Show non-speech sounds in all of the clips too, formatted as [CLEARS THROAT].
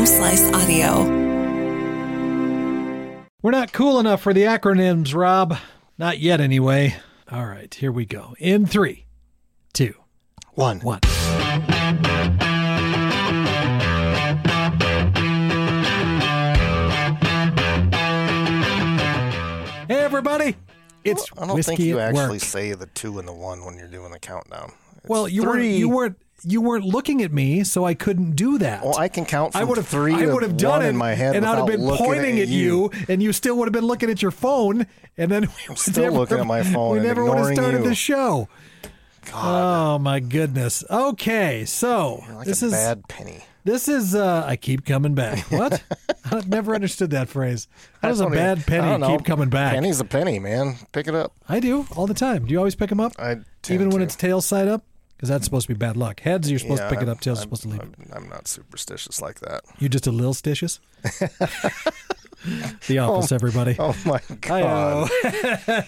Home Slice Audio. We're not cool enough for the acronyms, Rob. Not yet, anyway. All right, here we go. In three, two, One. one. Hey, everybody. It's I don't whiskey think you at actually work. say the two and the one when you're doing the countdown. It's Well, you weren't. three. You weren't. You weren't looking at me, so I couldn't do that. Well, I can count I would have three I would have done it in my head and I'd have been pointing at at you. and you still would have been looking at your phone, and then [LAUGHS] we still never, looking at my [LAUGHS] phone We never would have started you. the show. God, Oh my goodness. Okay, so like this a is bad penny. this is. uh I keep coming back. What? [LAUGHS] I've never understood that phrase. How does a don't even- bad penny keep coming back? Penny's a penny, man. Pick it up. I do all the time. Do you always pick them up, I even when it's tail side up? Because that's supposed to be bad luck. Heads, you're supposed Yeah, to pick it I'm- up. Tails, you're supposed to leave. I'm, I'm not superstitious like that. You're just a little stitious. [LAUGHS] the office, everybody. Oh my god.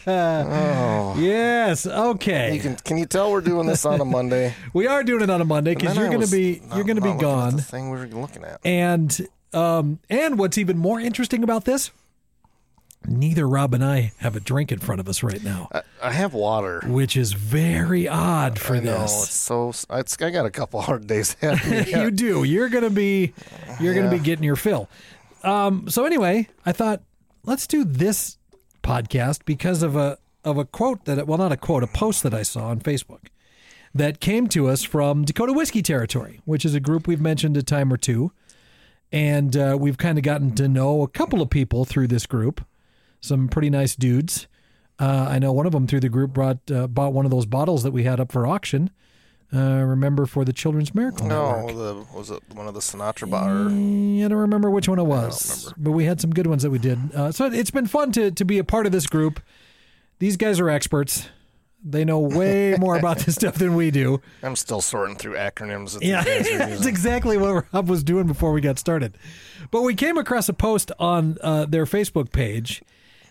Hi-oh. [LAUGHS] Yes. Okay. You can can you tell we're doing this on a Monday? [LAUGHS] we are doing it on a Monday because you're going to be not- you're going to be gone. The thing we were looking at. And um and what's even more interesting about this? Neither Rob and I have a drink in front of us right now, I, I have water. which is very odd for I know it's this. so. It's, I got a couple hard days [LAUGHS] ahead. of me you do. You're going to be you're going to be getting your fill. Um so anyway, I thought let's do this podcast because of a of a quote that well not a quote, a post that I saw on Facebook. that came to us from Dakota Whiskey Territory, which is a group we've mentioned a time or two. And uh, we've kind of gotten to know a couple of people through this group, some pretty nice dudes. Uh, I know one of them through the group brought uh, bought one of those bottles that we had up for auction. Uh, remember for the Children's Miracle Network. No, the, was it one of the Sinatra bar? Mm, I don't remember which one it was, but we had some good ones that we did. Uh, so it's been fun to to be a part of this group. These guys are experts. They know way [LAUGHS] more about this stuff than we do. I'm still sorting through acronyms. Yeah, these guys are [LAUGHS] that's exactly what Rob was doing before we got started. But we came across a post on uh, their Facebook page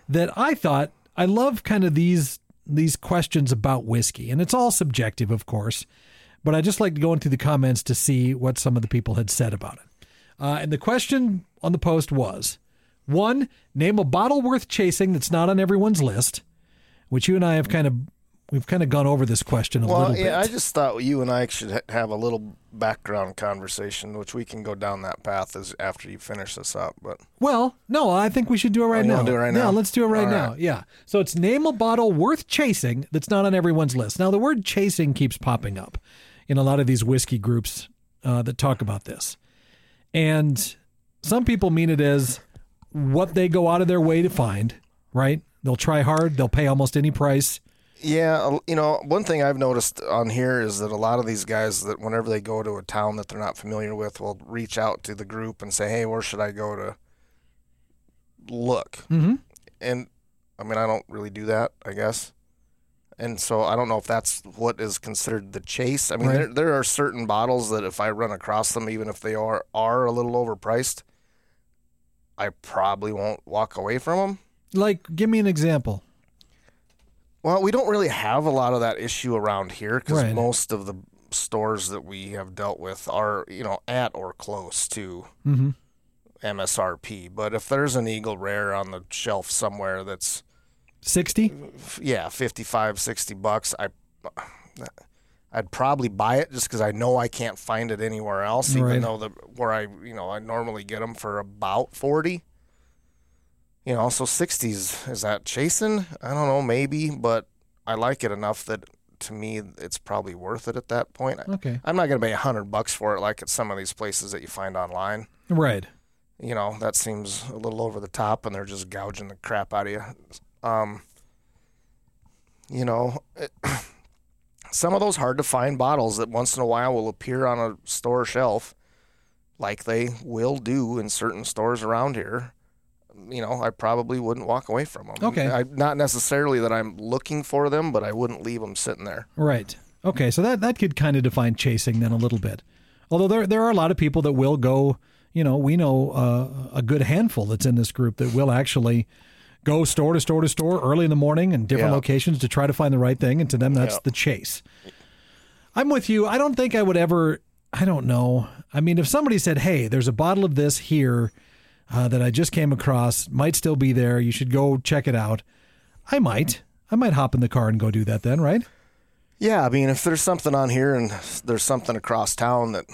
that I thought I love kind of these these questions about whiskey, and it's all subjective, of course. But I just like to go into the comments to see what some of the people had said about it. Uh, and the question on the post was: one, name a bottle worth chasing that's not on everyone's list. Which you and I have kind of we've kind of gone over this question a Well, little yeah, bit. I just thought you and I should ha- have a little background conversation, which we can go down that path as after you finish this up. But Well, no, I think we should do it right Oh, now. do it right Yeah, now? let's do it right All now. right. Yeah. So it's name a bottle worth chasing that's not on everyone's list. Now, the word chasing keeps popping up in a lot of these whiskey groups uh, that talk about this. And some people mean it as what they go out of their way to find, right? They'll try hard, they'll pay almost any price. Yeah, you know, one thing I've noticed on here is that a lot of these guys that whenever they go to a town that they're not familiar with, will reach out to the group and say, "Hey, where should I go to look?" Mm-hmm. and I mean, I don't really do that, I guess. And so I don't know if that's what is considered the chase. I mean, Right. there, there are certain bottles that if I run across them, even if they are are a little overpriced, I probably won't walk away from them. Like, give me an example. Well, we don't really have a lot of that issue around here because Right. most of the stores that we have dealt with are, you know, at or close to Mm-hmm. MSRP. But if there's an Eagle Rare on the shelf somewhere that's 60? yeah, 55, 60 bucks, I [SIGHS] I'd probably buy it just because I know I can't find it anywhere else, even though the where I you know I normally get them for about forty. You know, so sixties is that chasing? I don't know, maybe, but I like it enough that to me it's probably worth it at that point. Okay. I'm not going to pay a hundred bucks for it like at some of these places that you find online. Right. You know, that seems a little over the top, and they're just gouging the crap out of you. Um, you know, it, [CLEARS THROAT] some of those hard to find bottles that once in a while will appear on a store shelf, like they will do in certain stores around here. You know, I probably wouldn't walk away from them. Okay. I, not necessarily that I'm looking for them, but I wouldn't leave them sitting there. Right. Okay, so that that could kind of define chasing then a little bit. Although there there are a lot of people that will go, you know, we know uh, a good handful that's in this group that will actually go store to store to store early in the morning and different Yeah. locations to try to find the right thing, and to them that's Yeah. the chase. I'm with you. I don't think I would ever I don't know. I mean, if somebody said, "Hey, there's a bottle of this here uh, that I just came across, might still be there. You should go check it out," I might. I might hop in the car and go do that then, right? Yeah, I mean, if there's something on here and there's something across town that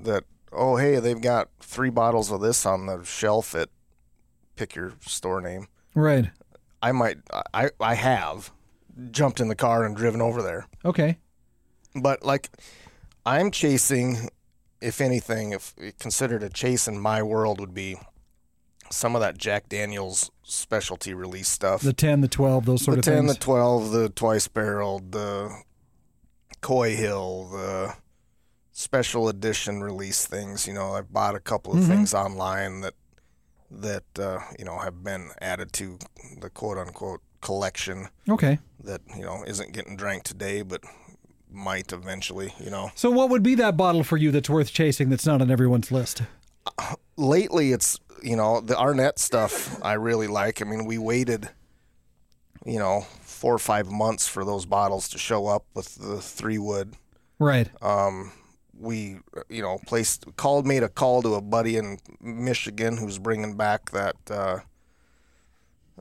that oh hey, they've got three bottles of this on the shelf at pick your store name. Right. I might I I have jumped in the car and driven over there. Okay. But like I'm chasing if anything, if considered a chase in my world would be some of that Jack Daniels specialty release stuff. The 10, the 12, those sort the of 10, things. the 12, the twice barreled, the Coy Hill, the special edition release things. You know, I bought a couple of Mhm. things online that that uh, you know have been added to the quote unquote collection okay. that you know isn't getting drank today, but might eventually. You know, So what would be that bottle for you that's worth chasing that's not on everyone's list? lately it's you know the Arnett stuff I really like. I mean, we waited, you know, four or five months for those bottles to show up with the three wood. Right. Um, we you know placed called made a call to a buddy in Michigan who's bringing back that uh,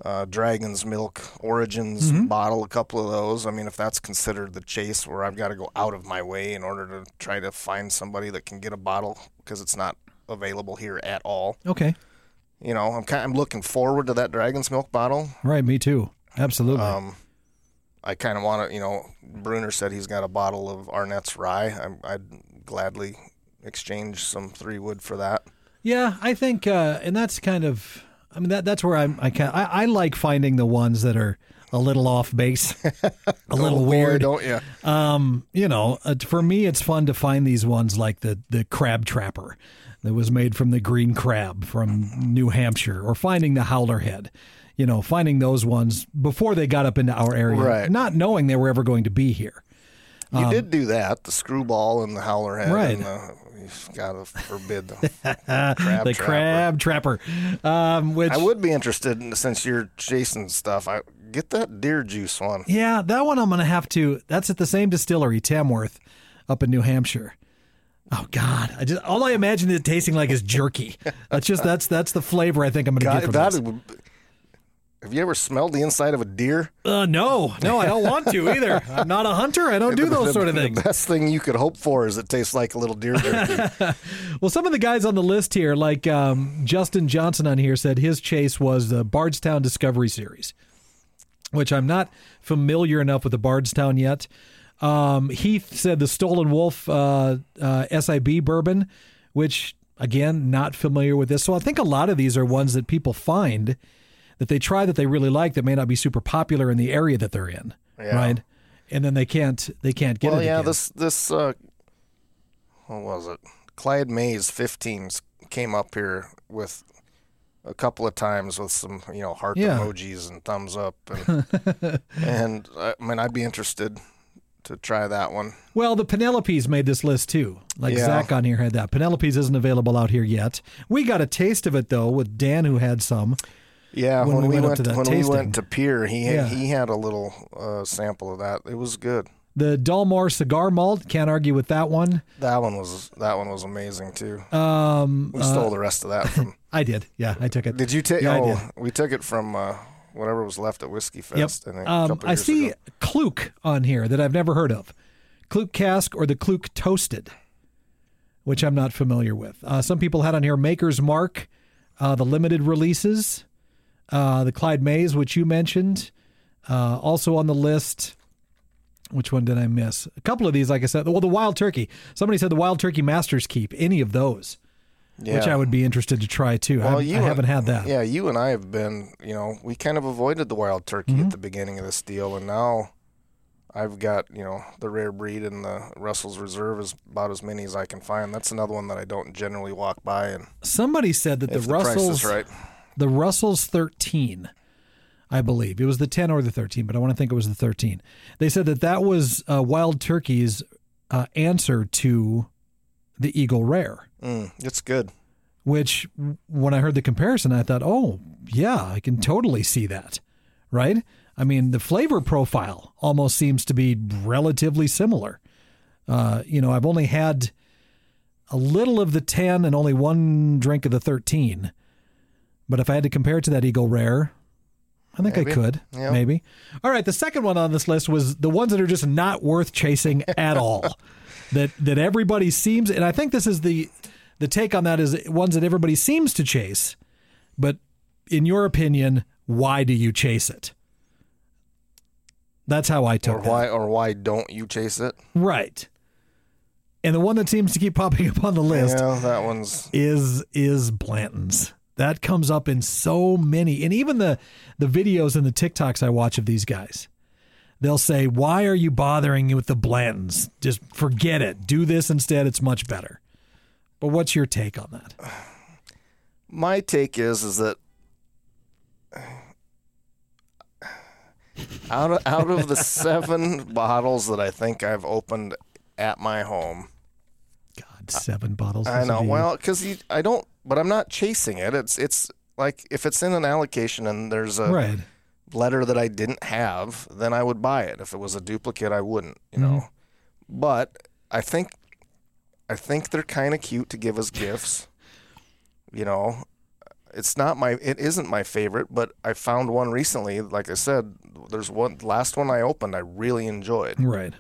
uh, Dragon's Milk Origins bottle, a couple of those. I mean, if that's considered the chase, where I've got to go out of my way in order to try to find somebody that can get a bottle because it's not available here at all. Okay. You know, I'm kind I'm looking forward to that Dragon's Milk bottle. Right. Me too. Absolutely. Um, I kind of want to, you know, Bruner said he's got a bottle of Arnett's rye. I'm, I'd gladly exchange some three wood for that. Yeah, I think, uh, and that's kind of, I mean, that that's where I'm. I can I, I like finding the ones that are a little off base, [LAUGHS] a [LAUGHS] little Oh, boy, weird. don't you? Um, you know, uh, for me, it's fun to find these ones like the the crab trapper that was made from the green crab from New Hampshire, or finding the howler head. You know, finding those ones before they got up into our area, Right. not knowing they were ever going to be here. You did do that, the screwball and the howler head. Um, Right. And the, you've got to forbid the [LAUGHS] crab the trapper. crab trapper, um, which I would be interested in, since you're chasing stuff. I get that deer juice one. Yeah, that one I'm going to have to. That's at the same distillery, Tamworth, up in New Hampshire. Oh God, I just all I imagine it tasting like is jerky. That's just that's that's the flavor I think I'm going to get from that this. have you ever smelled the inside of a deer? Uh, no, no, I don't want to [LAUGHS] either. I'm not a hunter. I don't do those The- sort of things. the best thing you could hope for is it tastes like a little deer jerky. [LAUGHS] Well, some of the guys on the list here, like um, Justin Johnson on here, said his chase was the Bardstown Discovery Series, which I'm not familiar enough with the Bardstown yet. Um, Heath said the Stolen Wolf uh, uh, SIB bourbon, which again, not familiar with this. So I think a lot of these are ones that people find that they try that they really like that may not be super popular in the area that they're in, Yeah. right? And then they can't they can't get well, it. yeah, again. this this uh, what was it? Clyde Mays 15s came up here with a couple of times with some you know heart Yeah. emojis and thumbs up, and [LAUGHS] and I mean I'd be interested to try that one. Well, the Penelopes made this list too. Like Yeah. Zach on here had that. Penelope's isn't available out here yet. We got a taste of it though with Dan who had some. Yeah, When when, we we went went to that when tasting. we went to Pier, he Yeah. he had a little uh, sample of that. It was good. The Dalmore cigar malt, can't argue with that one. That one was that one was amazing too. Um, We uh, stole the rest of that from. [LAUGHS] I did. Yeah, I took it. Did you take? Yeah, I oh, did. we took it from uh, whatever was left at Whiskey Yep. Fest. I think, Um, I see ago. Kluke on here that I've never heard of. Kluke cask or the Kluke toasted, which I'm not familiar with. Uh, some people had on here Maker's Mark, uh, the limited releases, uh, the Clyde Mays, which you mentioned, uh, also on the list. Which one did I miss? A couple of these, like I said. Well, the Wild Turkey. Somebody said the Wild Turkey Masters Keep. Any of those, Yeah. which I would be interested to try too. Well, I, you I and- haven't had that. Yeah, you and I have been. You know, we kind of avoided the wild turkey Mm-hmm. at the beginning of this deal, and now I've got you know the rare breed and the Russell's Reserve is about as many as I can find. That's another one that I don't generally walk by, and Somebody said that the the Russells right, the Russell's 13, I believe. It was the 10 or the 13, but I want to think it was the 13. They said that that was uh, Wild Turkey's uh, answer to the Eagle Rare, mm, it's good. which when I heard the comparison, I thought, oh, yeah, I can totally see that. Right? I mean, the flavor profile almost seems to be relatively similar. Uh, you know, I've only had a little of the 10 and only one drink of the 13. But if I had to compare it to that Eagle Rare, I think Maybe. I could. Yeah. Maybe. All right. The second one on this list was the ones that are just not worth chasing at all. [LAUGHS] that that everybody seems, and I think this is the the take on that is ones that everybody seems to chase, but in your opinion, why do you chase it? That's how I took Or that. why or why don't you chase it? Right. And the one that seems to keep popping up on the list Yeah, that one's is is Blanton's. That comes up in so many, and even the the videos and the TikToks I watch of these guys. They'll say, "Why are you bothering with the Blantons? Just forget it. Do this instead. It's much better." But what's your take on that? my take is is that out of out of the [LAUGHS] seven bottles that I think I've opened at my home, God, seven bottles. I know. Well, because I don't, but I'm not chasing it. It's it's like if it's in an allocation and there's a right. Letter that I didn't have, then I would buy it. If it was a duplicate, I wouldn't. You know. Mm-hmm. But I think I think they're kind of cute to give as gifts. You know, it's not my it isn't my favorite, but I found one recently. Like I said, there's one last one I opened I really enjoyed. Right.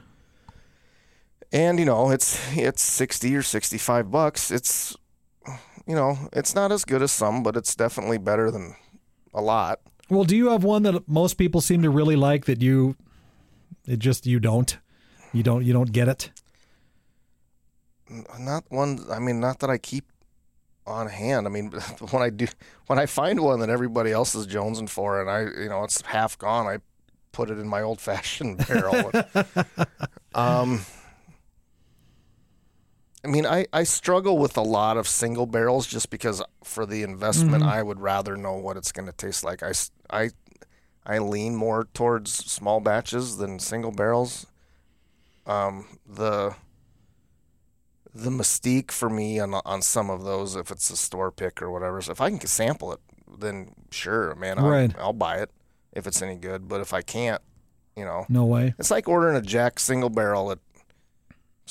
And you know, it's it's 60 or 65 bucks. It's you know, it's not as good as some, but it's definitely better than a lot. Well, do you have one that most people seem to really like that you it just you don't? You don't you don't get it? Not one I mean, not that I keep on hand. I mean, [LAUGHS] when I do when I find one that everybody else is jonesing for and I, you know, it's half gone, I put it in my old-fashioned barrel. [LAUGHS] um I mean, I, I struggle with a lot of single barrels just because for the investment, I would rather know what it's going to taste like. I, I, I lean more towards small batches than single barrels. Um, the the mystique for me on on some of those, if it's a store pick or whatever, so if I can sample it, then sure, man, I'll, Right. I'll buy it if it's any good. But if I can't, you know, No way. it's like ordering a Jack single barrel at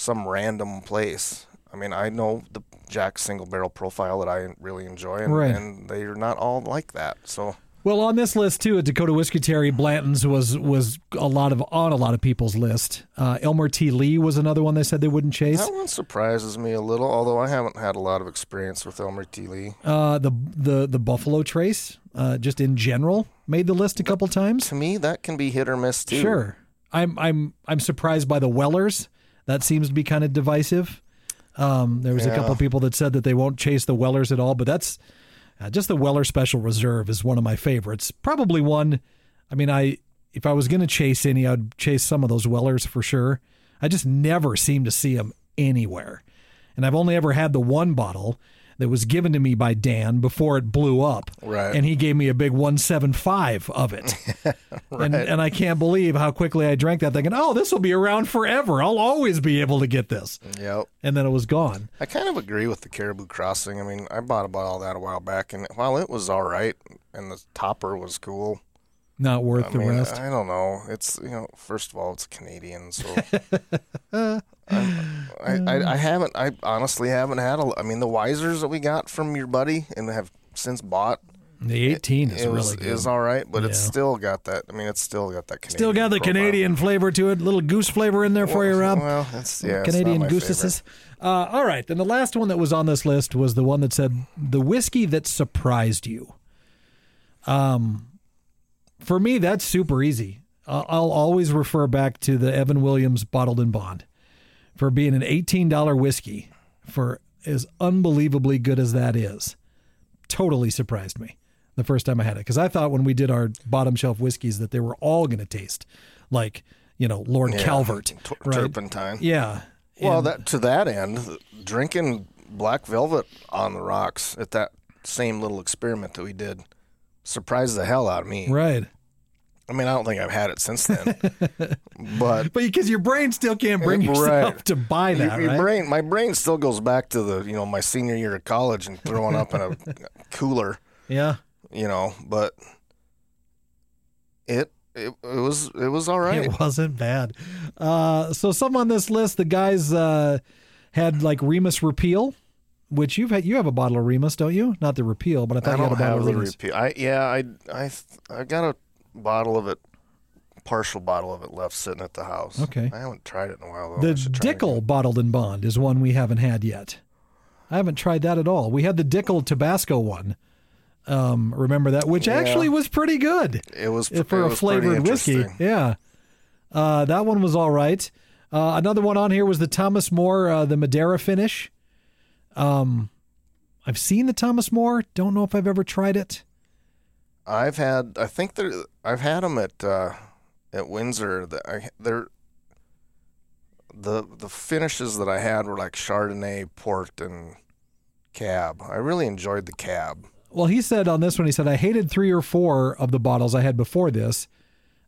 some random place. I mean, I know the Jack single barrel profile that I really enjoy, and, Right. and they're not all like that. So Well, on this list too, at Dakota Whiskey Terry, Blanton's was was a lot of on a lot of people's list. Uh, Elmer T. Lee was another one they said they wouldn't chase. that one surprises me a little, although I haven't had a lot of experience with Elmer T. Lee. Uh, the the the Buffalo Trace, uh, just in general, made the list a couple times. To me, that can be hit or miss too. Sure, I'm I'm I'm surprised by the Wellers. That seems to be kind of divisive. Um, there was a Yeah. couple people that said that they won't chase the Wellers at all, but that's uh, just the Weller Special Reserve is one of my favorites. Probably one. I mean, I if I was going to chase any, I'd chase some of those Wellers for sure. I just never seem to see them anywhere, and I've only ever had the one bottle that was given to me by Dan before it blew up, Right. and he gave me a big one seven five of it. [LAUGHS] And and I can't believe how quickly I drank that thinking, oh, this will be around forever. I'll always be able to get this. Yep. And then it was gone. I kind of agree with the Caribou Crossing. I mean, I bought about all that a while back, and while it was all right, and the topper was cool, Not worth I the mean, rest. I don't know. It's you know, first of all, it's Canadian, so [LAUGHS] I, I I haven't. I honestly haven't had a. I mean, the Wisers that we got from your buddy and have since bought the 18 is it really good. is all right, but it's still got that. I mean, it's still got that Canadian. Still got the profile. Canadian flavor to it. Little goose flavor in there for you, Rob. Well, that's yeah, Canadian gooses. Uh, all right. Then the last one that was on this list was the one that said the whiskey that surprised you. Um, for me, that's super easy. I'll, I'll always refer back to the Evan Williams bottled in bond for being an $18 whiskey for as unbelievably good as that is. Totally surprised me the first time I had it because I thought when we did our bottom shelf whiskeys that they were all going to taste like you know Lord Yeah, Calvert, right? turpentine. Yeah. Well, And- that to that end, drinking black velvet on the rocks at that same little experiment that we did surprised the hell out of me. right. I mean, I don't think I've had it since then, [LAUGHS] but But because your brain still can't bring Right. yourself to buy that, your right? brain, my brain still goes back to the you know my senior year of college and throwing up in a [LAUGHS] cooler, yeah. you know. But it it, it was it was all right. It wasn't bad. Uh, so some on this list, the guys uh, had like Remus Repeal, which you've had. You have a bottle of Remus, don't you? Not the Repeal, but I thought I you had a bottle of Remus. repeat. I yeah, I I I got a bottle of it, partial bottle of it left sitting at the house. Okay. I haven't tried it in a while though. The I should try it again. Dickel bottled in bond is one we haven't had yet. I haven't tried that at all. We had the Dickel Tabasco one. Um, remember that, which Yeah. actually was pretty good It was for it a was pretty flavored whiskey. Yeah, uh, that one was all right. Uh, another one on here was the Thomas Moore, uh, the Madeira finish. Um, I've seen the Thomas Moore. Don't know if I've ever tried it. I've had I think there I've had them at uh, at Windsor. The, I, the the finishes that I had were like Chardonnay, port, and cab. I really enjoyed the cab. Well, he said on this one, he said, I hated three or four of the bottles I had before this,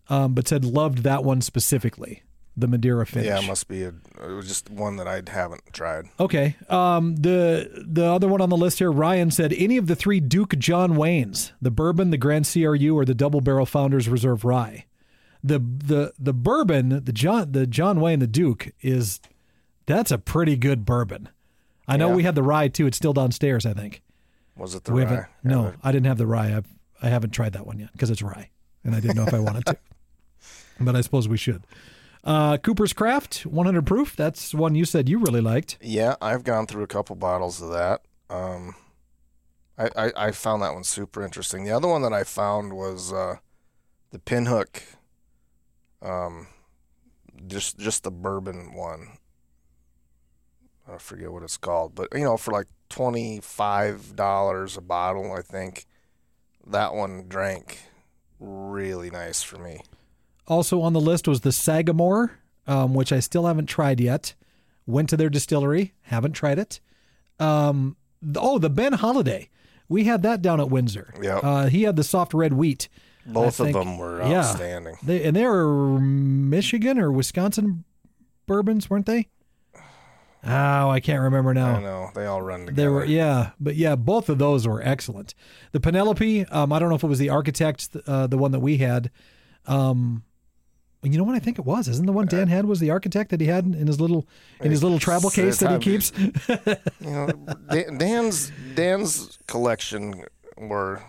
um, but said loved that one specifically, the Madeira finish. Yeah, it must be a it was just one that I haven't tried. Okay. Um, the the other one on the list here, Ryan said any of the three Duke John Waynes, the bourbon, the Grand CRU, or the Double Barrel Founders Reserve Rye. The the the bourbon, the John the John Wayne, the Duke is that's a pretty good bourbon. I know Yeah. we had the rye too. It's still downstairs, I think. Was it the we rye? haven't. No, I didn't have the rye. I've, I haven't tried that one yet because it's rye, and I didn't know if I wanted to. [LAUGHS] But I suppose we should. Uh, Cooper's Craft, 100 proof. That's one you said you really liked. Yeah, I've gone through a couple bottles of that. Um, I, I, I found that one super interesting. The other one that I found was uh, the Pinhook, um, just just the bourbon one. I forget what it's called, but you know, for like twenty five dollars a bottle, I think that one drank really nice for me. Also on the list was the Sagamore, um, which I still haven't tried yet. Went to their distillery, haven't tried it. Um, oh, the Ben Holladay. We had that down at Windsor. Yep. Uh, he had the soft red wheat. Both of them were yeah. outstanding. They and they were Michigan or Wisconsin bourbons, weren't they? Oh, I can't remember now. I know they all run together. They were, yeah, but yeah, both of those were excellent. The Penelope, um, I don't know if it was the architect, uh, the one that we had. Um, you know what I think it was? Isn't the one Dan had was the architect that he had in his little in his little travel case that he keeps? You know, Dan's Dan's collection or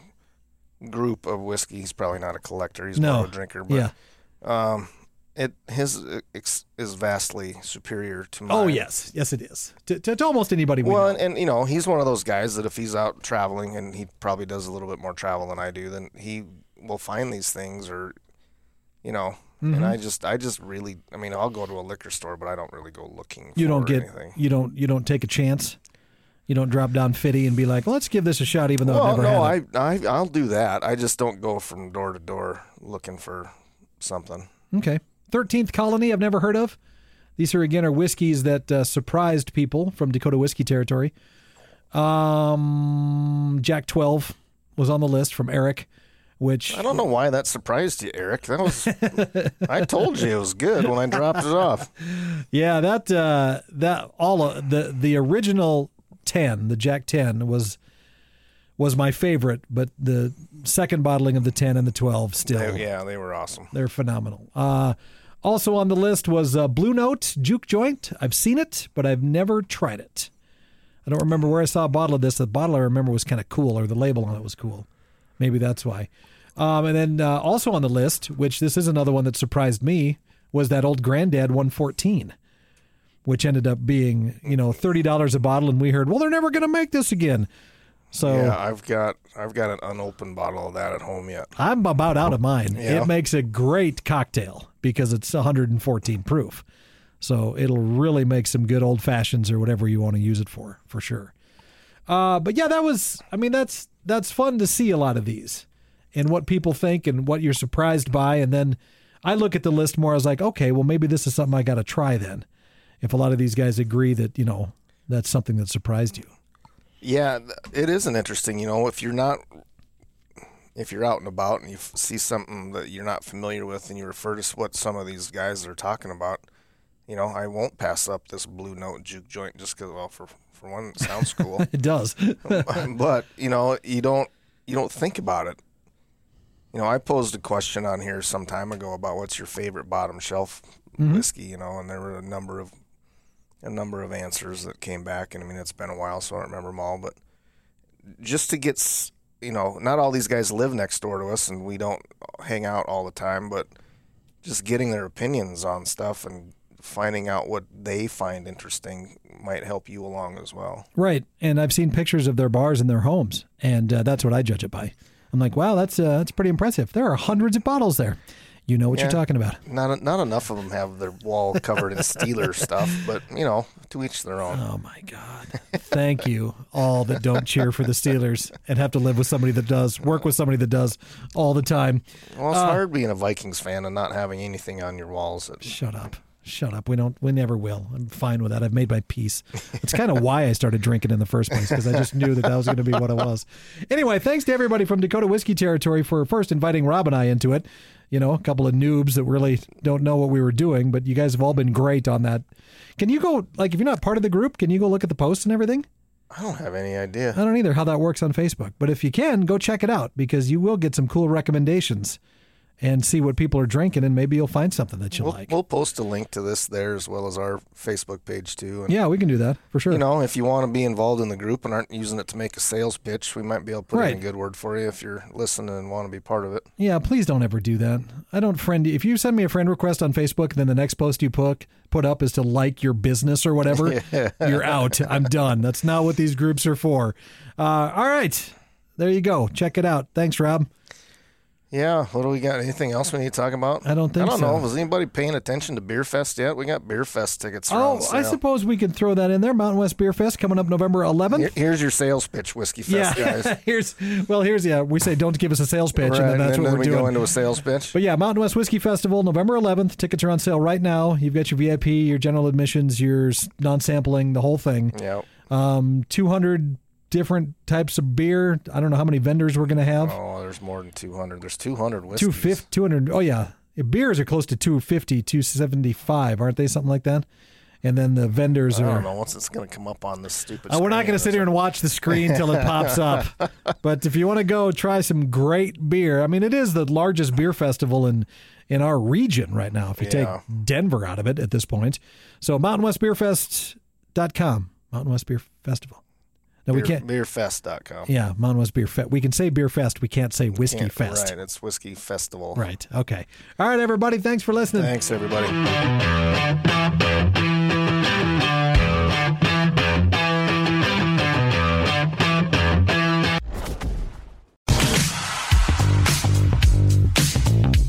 group of whiskey. He's probably not a collector. He's No. more of a drinker. But yeah. um, it his ex, is vastly superior to mine. Oh yes, yes it is. To, to, to almost anybody we Well, and, and you know, he's one of those guys that if he's out traveling and he probably does a little bit more travel than I do, then he will find these things or, you know. Mm-hmm. And I just, I just really, I mean, I'll go to a liquor store, but I don't really go looking. You don't get anything. you don't you don't take a chance. You don't drop down fifty and be like, let's give this a shot, even though I've Well, never no, had it. I, I, I'll do that. I just don't go from door to door looking for something. Okay. 13th Colony, I've never heard of. These are, again, are whiskeys that uh, surprised people from Dakota whiskey territory. Um, Jack 12 was on the list from Eric, which I don't know why that surprised you, Eric. That was, I told you it was good when I dropped it off. [LAUGHS] yeah, that uh, that all of the the original 10, the Jack 10 was was my favorite, but the second bottling of the 10 and the 12 still They- yeah, they were awesome. They're phenomenal. Uh, also on the list was uh, Blue Note Juke Joint. I've seen it, but I've never tried it. I don't remember where I saw a bottle of this. The bottle I remember was kind of cool, or the label on it was cool. Maybe that's why. Um, and then uh, also on the list, which this is another one that surprised me, was that old Granddad 114, which ended up being you know thirty dollars a bottle, and we heard, well, they're never going to make this again. So Yeah, I've got, I've got an unopened bottle of that at home yet. I'm about out of mine. Yeah. It makes a great cocktail because it's 114 proof. So it'll really make some good old fashions or whatever you want to use it for, for sure. Uh, but yeah, that was. I mean, that's that's fun to see a lot of these and what people think and what you're surprised by. And then I look at the list more as like, okay, well maybe this is something I got to try then. If a lot of these guys agree that you know that's something that surprised you. Yeah, it is an interesting. You know, if you're not, if you're out and about and you f- see something that you're not familiar with, and you refer to what some of these guys are talking about, you know, I won't pass up this blue note juke joint just because, well, for for one, it sounds cool, [LAUGHS] It does. [LAUGHS] but you know, you don't you don't think about it. You know, I posed a question on here some time ago about what's your favorite bottom shelf whiskey, you know, and there were a number of a number of answers that came back, and I mean it's been a while, so I don't remember them all. But just to get, you know, not all these guys live next door to us, and we don't hang out all the time, but just getting their opinions on stuff and finding out what they find interesting might help you along as well. Right. And I've seen pictures of their bars in their homes, and uh, that's what I judge it by. I'm like, wow, that's uh, that's pretty impressive. There are hundreds of bottles there. You know what you're talking about. Not not enough of them have their wall covered in Steeler [LAUGHS] stuff, but you know, to each their own. Oh my God. Thank you, all that don't cheer for the Steelers and have to live with somebody that does, work with somebody that does all the time. Well, it's Uh, hard being a Vikings fan and not having anything on your walls. That, Shut up. Shut up. We don't. We never will. I'm fine with that. I've made my peace. It's kind of why I started drinking in the first place because I just knew that that was going to be what it was. Anyway, thanks to everybody from Dakota Whiskey Territory for first inviting Rob and I into it. You know, a couple of noobs that really don't know what we were doing, but you guys have all been great on that. Can you go like if you're not part of the group? Can you go look at the posts and everything? I don't have any idea. I don't either how that works on Facebook, but if you can, go check it out because you will get some cool recommendations and see what people are drinking, and maybe you'll find something that you We'll, like. we'll post a link to this there as well as our Facebook page too. And, yeah, we can do that for sure. You know, if you want to be involved in the group and aren't using it to make a sales pitch, we might be able to put in a good word for you if you're listening and want to be part of it. Yeah, please don't ever do that. I don't friend you. If you send me a friend request on Facebook, then the next post you put put up is to like your business or whatever. [LAUGHS] You're out. I'm done. That's not what these groups are for. Uh, all right, there you go. Check it out. Thanks, Rob. Yeah. What do we got? Anything else we need to talk about? I don't think I don't so. know. Was anybody paying attention to Beer Fest yet? We got Beer Fest tickets. Oh, I suppose we could throw that in there. Mountain West Beer Fest coming up November 11th. Here's your sales pitch, Whiskey Fest, yeah, guys. [LAUGHS] here's well, here's yeah. We say don't give us a sales pitch, Right, and then that's and what then we're we doing. go into a sales pitch. But yeah, Mountain West Whiskey Festival, November 11th. Tickets are on sale right now. You've got your VIP, your general admissions, your non-sampling, the whole thing. Yeah. Um, 200 different types of beer. I don't know how many vendors we're going to have. Oh, there's more than 200. There's 200 whiskeys. 250, 200. Oh yeah, beers are close to 250, 275, aren't they? Something like that. And then the vendors I are. don't know what's it's going to come up on this stupid. Uh, we're not going to sit here and watch the screen until it pops up. [LAUGHS] But if you want to go try some great beer, I mean, it is the largest beer festival in in our region right now. If you Yeah. take Denver out of it at this point, so MountainWestBeerFest.com, Mountain West Beer Festival. No, we can't. beerfest.com. Yeah, West Beer Fest. We can say Beer Fest. We can't say Whiskey Can't- Fest. Right, it's Whiskey Festival. Right. Okay. All right, everybody. Thanks for listening. Thanks, everybody.